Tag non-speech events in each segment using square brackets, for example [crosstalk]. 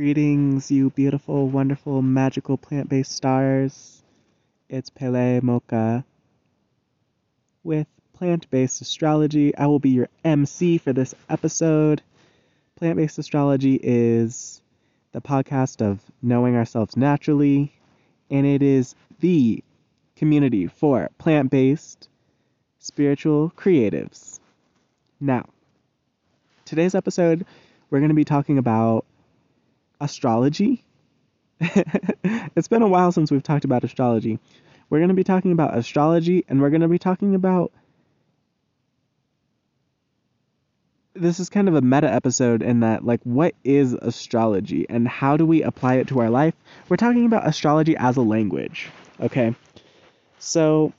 Greetings, you beautiful, wonderful, magical plant based stars. It's Pele Mocha with Plant Based Astrology. I will be your MC for this episode. Plant Based Astrology is the podcast of knowing ourselves naturally, and it is the community for plant based spiritual creatives. Now, today's episode, we're going to be talking about astrology. [laughs] it's been a while since we've talked about astrology. We're going to be talking about astrology and we're going to be talking about. This is kind of a meta episode in that, like, what is astrology and how do we apply it to our life? We're talking about astrology as a language, okay? So,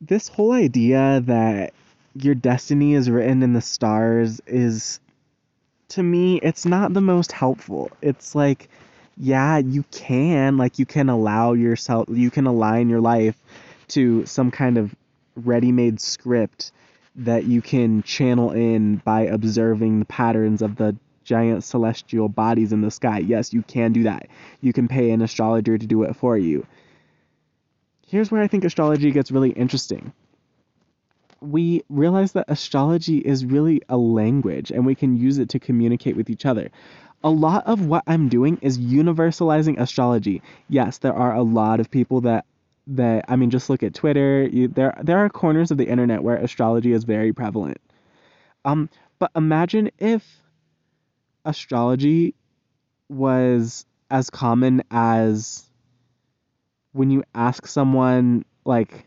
this whole idea that your destiny is written in the stars is to me it's not the most helpful. It's like yeah you can like you can allow yourself you can align your life to some kind of ready-made script that you can channel in by observing the patterns of the giant celestial bodies in the sky. Yes you can do that. You can pay an astrologer to do it for you. Here's where i think astrology gets really interesting we realize that astrology is really a language and we can use it to communicate with each other. A lot of what I'm doing is universalizing astrology. Yes, there are a lot of people that that I mean just look at Twitter, you, there there are corners of the internet where astrology is very prevalent. Um but imagine if astrology was as common as when you ask someone like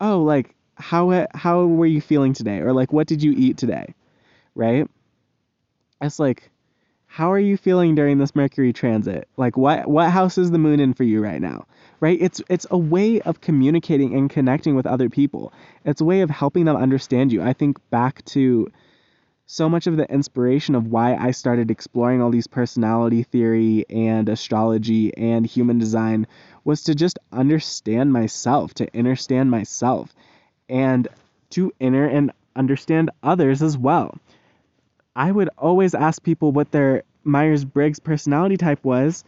oh like how how were you feeling today? Or like what did you eat today? Right? It's like how are you feeling during this mercury transit? Like what what house is the moon in for you right now? Right? It's it's a way of communicating and connecting with other people. It's a way of helping them understand you. I think back to so much of the inspiration of why I started exploring all these personality theory and astrology and human design was to just understand myself, to understand myself and to enter and understand others as well. I would always ask people what their Myers Briggs personality type was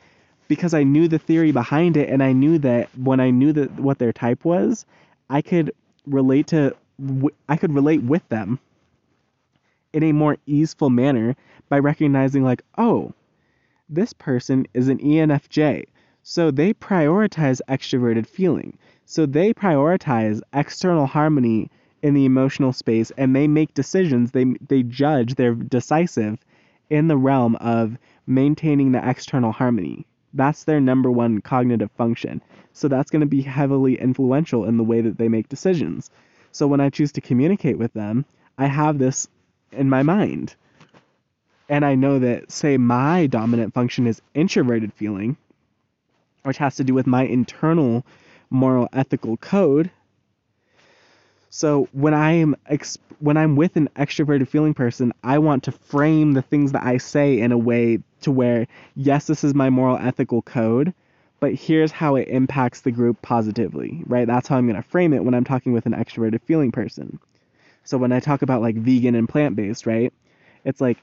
because I knew the theory behind it and I knew that when I knew that what their type was, I could relate to I could relate with them in a more easeful manner by recognizing like, "Oh, this person is an ENFJ." So they prioritize extroverted feeling. So they prioritize external harmony in the emotional space and they make decisions, they, they judge, they're decisive in the realm of maintaining the external harmony. That's their number one cognitive function. So that's going to be heavily influential in the way that they make decisions. So when I choose to communicate with them, I have this in my mind. And I know that, say, my dominant function is introverted feeling, which has to do with my internal moral ethical code. So when I'm when I'm with an extroverted feeling person, I want to frame the things that I say in a way to where yes, this is my moral ethical code, but here's how it impacts the group positively, right? That's how I'm going to frame it when I'm talking with an extroverted feeling person. So when I talk about like vegan and plant-based, right? It's like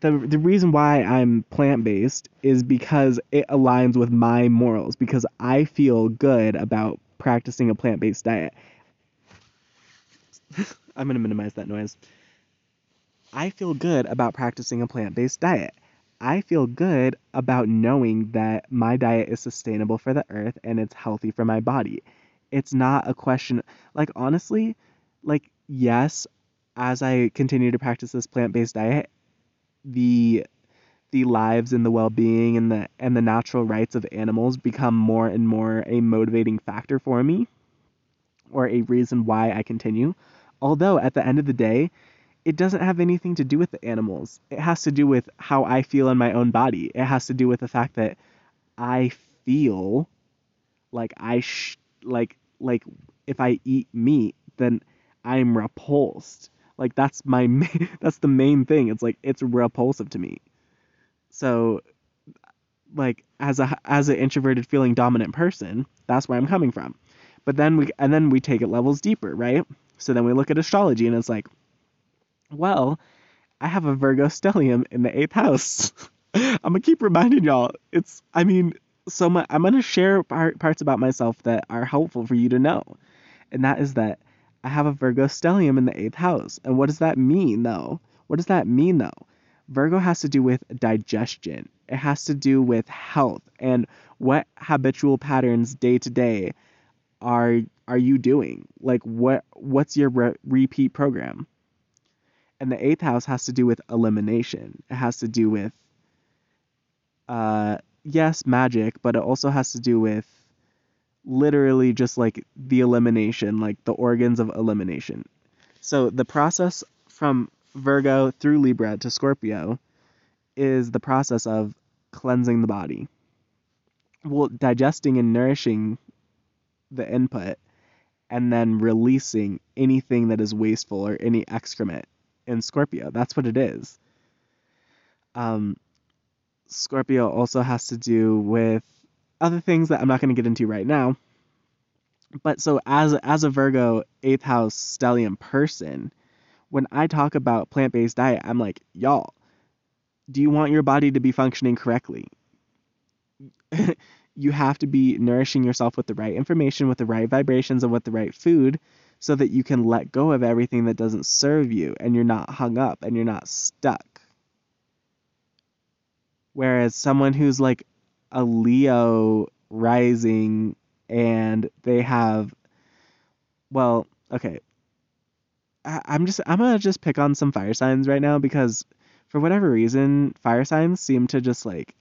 the the reason why I'm plant based is because it aligns with my morals because I feel good about practicing a plant based diet. [laughs] I'm gonna minimize that noise. I feel good about practicing a plant based diet. I feel good about knowing that my diet is sustainable for the earth and it's healthy for my body. It's not a question like honestly, like yes, as I continue to practice this plant-based diet, the the lives and the well-being and the and the natural rights of animals become more and more a motivating factor for me or a reason why I continue. Although at the end of the day, it doesn't have anything to do with the animals. It has to do with how I feel in my own body. It has to do with the fact that I feel like I sh- like like if I eat meat, then I'm repulsed like that's my [laughs] that's the main thing. It's like it's repulsive to me. So like as a as an introverted feeling dominant person, that's where I'm coming from. But then we and then we take it levels deeper, right? So then we look at astrology and it's like well, I have a Virgo stellium in the eighth house. [laughs] I'm gonna keep reminding y'all. It's, I mean, so much. I'm gonna share part, parts about myself that are helpful for you to know, and that is that I have a Virgo stellium in the eighth house. And what does that mean, though? What does that mean, though? Virgo has to do with digestion. It has to do with health and what habitual patterns day to day are are you doing? Like what what's your re- repeat program? And the eighth house has to do with elimination. It has to do with uh yes, magic, but it also has to do with literally just like the elimination, like the organs of elimination. So the process from Virgo through Libra to Scorpio is the process of cleansing the body. Well, digesting and nourishing the input and then releasing anything that is wasteful or any excrement in Scorpio. That's what it is. Um, Scorpio also has to do with other things that I'm not going to get into right now. But so as as a Virgo eighth house stellium person, when I talk about plant-based diet, I'm like, y'all, do you want your body to be functioning correctly? [laughs] you have to be nourishing yourself with the right information, with the right vibrations, and with the right food so that you can let go of everything that doesn't serve you and you're not hung up and you're not stuck. Whereas someone who's like a Leo rising and they have, well, okay. I, I'm just, I'm gonna just pick on some fire signs right now because for whatever reason, fire signs seem to just like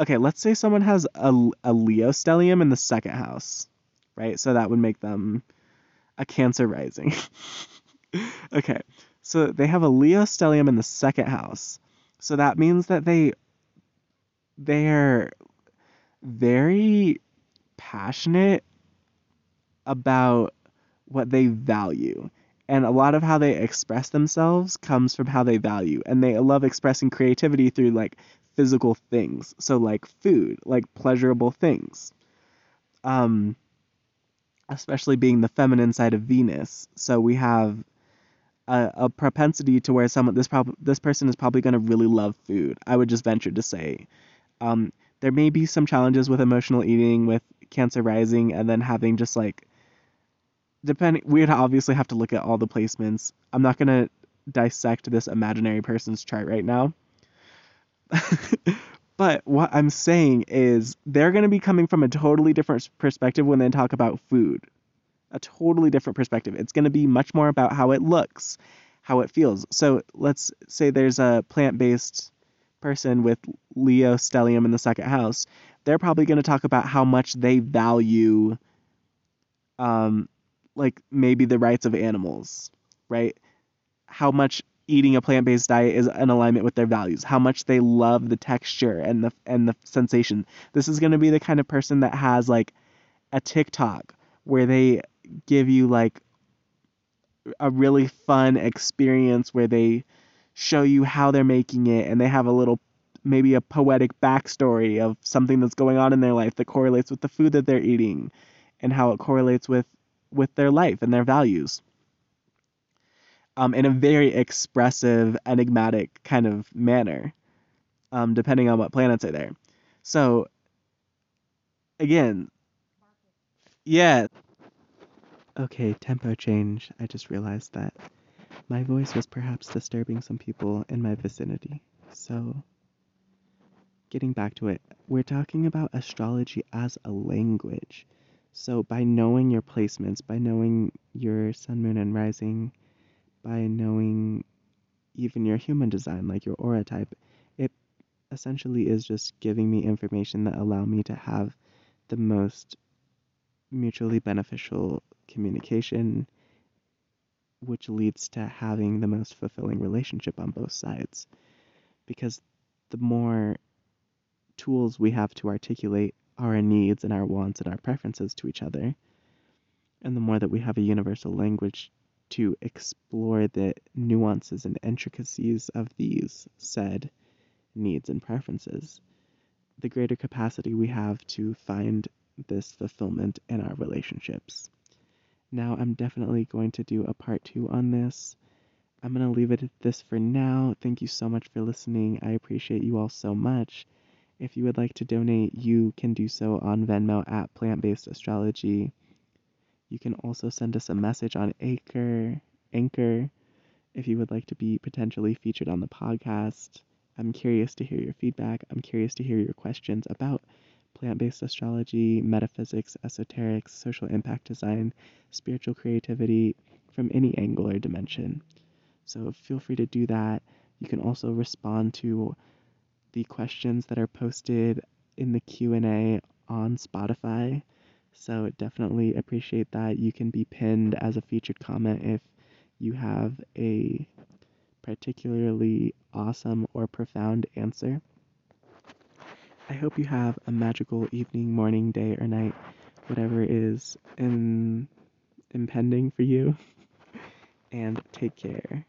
okay, let's say someone has a, a Leo stellium in the second house, right? So that would make them a Cancer rising. [laughs] okay, so they have a Leo stellium in the second house. So that means that they they're very passionate about what they value. And a lot of how they express themselves comes from how they value. And they love expressing creativity through like physical things. So like food, like pleasurable things. Um especially being the feminine side of Venus. So we have a, a propensity to where someone this prob- this person is probably going to really love food. I would just venture to say. Um there may be some challenges with emotional eating with Cancer rising and then having just like depending we'd obviously have to look at all the placements. I'm not going to dissect this imaginary person's chart right now [laughs] but what I'm saying is they're going to be coming from a totally different perspective when they talk about food. A totally different perspective. It's going to be much more about how it looks, how it feels. So let's say there's a plant based person with Leo stellium in the second house. They're probably going to talk about how much they value, um, like maybe the rights of animals, right? How much eating a plant-based diet is in alignment with their values, how much they love the texture and the and the sensation. This is going to be the kind of person that has like a TikTok where they give you like a really fun experience where they show you how they're making it and they have a little maybe a poetic backstory of something that's going on in their life that correlates with the food that they're eating and how it correlates with with their life and their values um, in a very expressive, enigmatic kind of manner, um, depending on what planets are there. So, again, yeah. Okay, tempo change. I just realized that my voice was perhaps disturbing some people in my vicinity. So, getting back to it, we're talking about astrology as a language. So, by knowing your placements, by knowing your sun, moon, and rising, by knowing even your human design, like your aura type, it essentially is just giving me information that allow me to have the most mutually beneficial communication, which leads to having the most fulfilling relationship on both sides. Because the more tools we have to articulate our needs and our wants and our preferences to each other, and the more that we have a universal language to explore the nuances and intricacies of these said needs and preferences, the greater capacity we have to find this fulfillment in our relationships. Now, I'm definitely going to do a part two on this. I'm going to leave it at this for now. Thank you so much for listening. I appreciate you all so much. If you would like to donate, you can do so on Venmo at Plant Based Astrology. You can also send us a message on Anchor, Anchor if you would like to be potentially featured on the podcast. I'm curious to hear your feedback. I'm curious to hear your questions about plant based astrology, metaphysics, esoterics, social impact design, spiritual creativity from any angle or dimension. So feel free to do that. You can also respond to the questions that are posted in the Q&A on Spotify. So definitely appreciate that. You can be pinned as a featured comment if you have a particularly awesome or profound answer. I hope you have a magical evening, morning, day, or night, whatever is in, impending for you. [laughs] And take care.